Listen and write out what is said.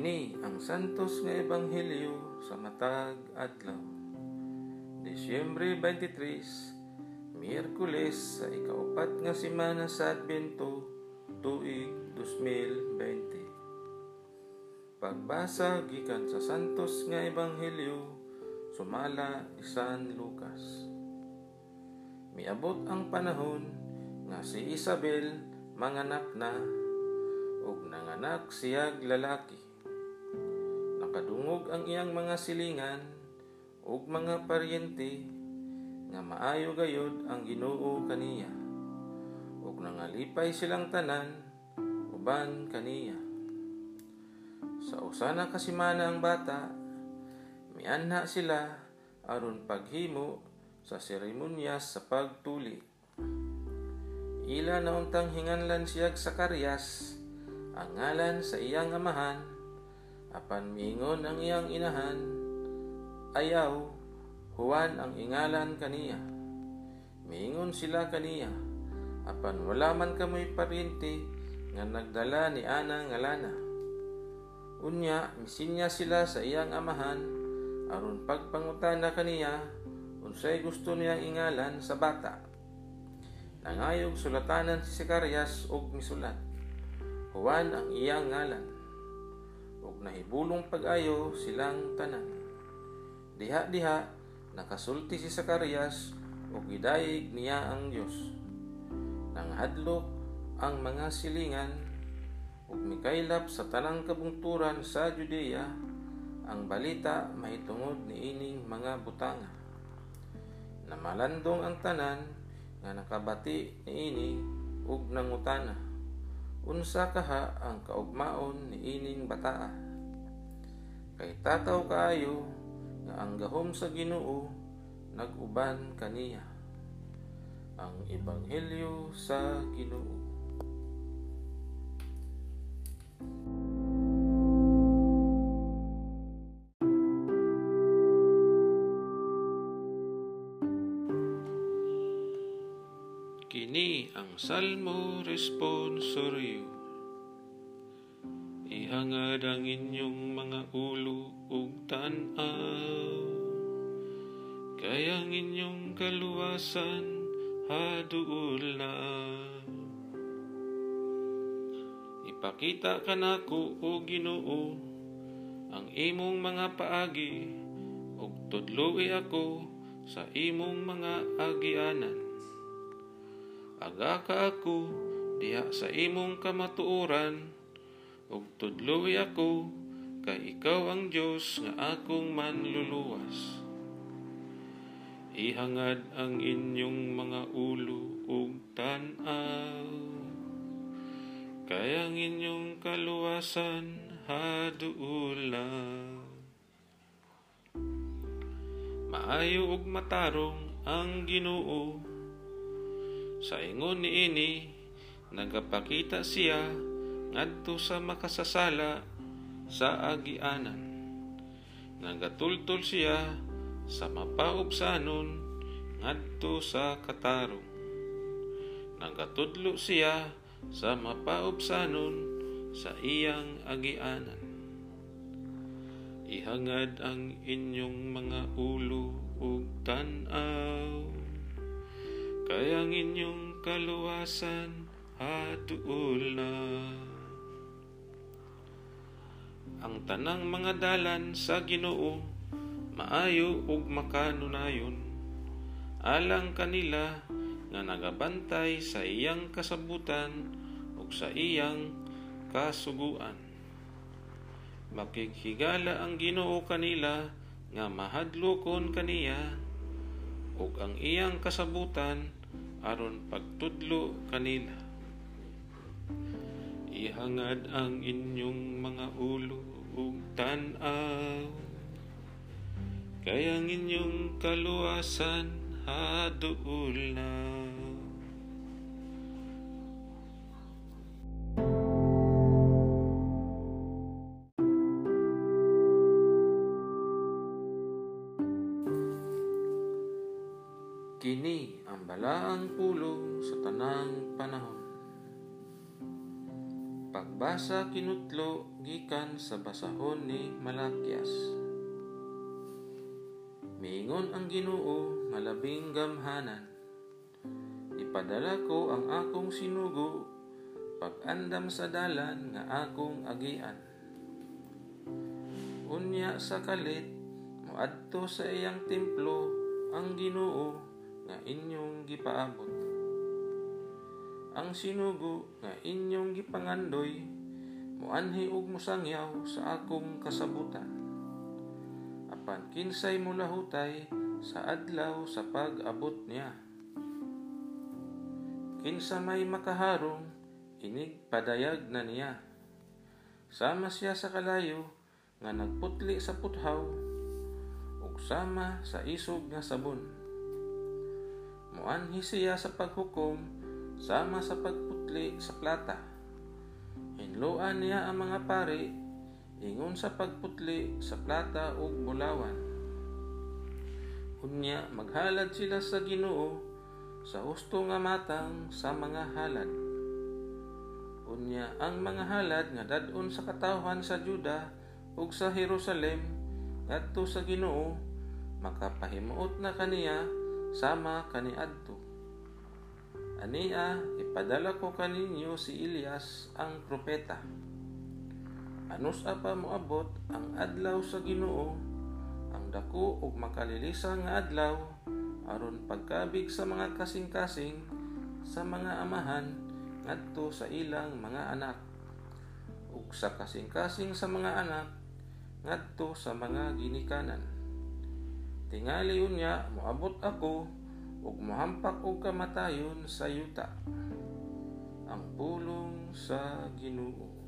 Kini ang santos nga ebanghelyo sa matag adlaw. Disyembre 23, Miyerkules sa ikaupat nga semana sa Adbento, tuig 2020. Pagbasa gikan sa santos nga ebanghelyo sumala ni San Lucas. Miabot ang panahon nga si Isabel manganak na ug nanganak siyag lalaki. Nakadungog ang iyang mga silingan ug mga paryente nga maayo gayod ang Ginoo kaniya. Ug nangalipay silang tanan uban kaniya. Sa usana kasimana ang bata, mianha sila aron paghimo sa seremonyas sa pagtuli. Ila na untang hinganlan siyag sa karyas, ang ngalan sa iyang amahan, apan miingon ang iyang inahan, ayaw, Juan ang ingalan kaniya. Miingon sila kaniya, apan wala man kamoy paryente nga nagdala ni ana nga lana. Unya, misinya sila sa iyang amahan, aron pagpangutana kaniya, unsay gusto niyang ingalan sa bata. Nangayog sulatanan si Sikarias og misulat. Juan ang iyang ngalan. Ug nahibulong pag-ayo silang tanan. Diha-diha nakasulti si Sakarias ug gidayeg niya ang Dios. Nanghadlok ang mga silingan ug mikaylap sa tanang kabungturan sa Judea ang balita mahitungod ni ining mga butanga. Namalandong ang tanan nga nakabati niini ug nangutana unsa kaha ang kaugmaon ni ining bataa kay tataw kaayo nga ang gahom sa Ginoo naguban kaniya. Ang ebanghelyo sa Ginoo Kini ang Salmo Responsorio. Ihangad ang inyong mga ulo ug tan-aw. Kaya ang inyong kaluwasan haduol na. Ipakita ka nako o Ginoo ang imong mga paagi ug tudloi ako sa imong mga agianan. Aga ka ako diha sa imong kamatuoran ug tudloy ako kay ikaw ang Dios nga akong manluluwas. Ihangad ang inyong mga ulo ug tan-aw. Kay ang inyong kaluwasan haduula. Maayo ug matarong ang Ginoo sa ingon ni ini, nagapakita siya ngadto sa makasasala sa agianan. Nagatultol siya sa mapaubsanon ngadto sa katarong. Nagatudlo siya sa mapaubsanon sa iyang agianan. Ihangad ang inyong mga ulo ug tan-aw kaya ang inyong kaluwasan hatuol na. Ang tanang mga dalan sa Ginoo maayo ug makanunayon alang kanila nga nagabantay sa iyang kasabutan ug sa iyang kasuguan. Makighigala ang Ginoo kanila nga mahadlokon kaniya ug ang iyang kasabutan aron pagtudlo kanila. Ihangad ang inyong mga ulo ug tan-aw. Kay ang inyong kaluwasan haduol na. Kini ang balaang pulong sa tanang panahon. Pagbasa kinutlo gikan sa basahon ni Malakias. Miingon ang Ginoo nga labing gamhanan. Ipadala ko ang akong sinugo pag-andam sa dalan nga akong agian. Unya sa kalit moadto sa iyang templo ang Ginoo nga inyong gipaabot. Ang sinugo nga inyong gipangandoy muanhi og musangyaw sa akong kasabutan. Apan kinsay mulahutay sa adlaw sa pag-abot niya. Kinsa may makaharong inig padayag na niya. Sama siya sa kalayo nga nagputli sa puthaw ug sama sa isog nga sabon muanhi siya sa paghukom sama sa pagputli sa plata. Hinluan niya ang mga pari, ingon sa pagputli sa plata ug bulawan. Unya maghalad sila sa Ginoo sa husto nga matang sa mga halad. Unya ang mga halad nga dadon sa katawhan sa Juda ug sa Jerusalem ngadto sa Ginoo makapahimuot na kaniya sama kaniadto. Ania, ipadala ko kaninyo si Elias ang propeta. Anus apa moabot ang adlaw sa Ginoo, ang dako ug makalilisa nga adlaw aron pagkabig sa mga kasing-kasing sa mga amahan ngadto sa ilang mga anak ug sa kasing-kasing sa mga anak ngadto sa mga ginikanan. Tingali unya moabot ako ug mohampak og kamatayon sa yuta. Ang pulong sa Ginoo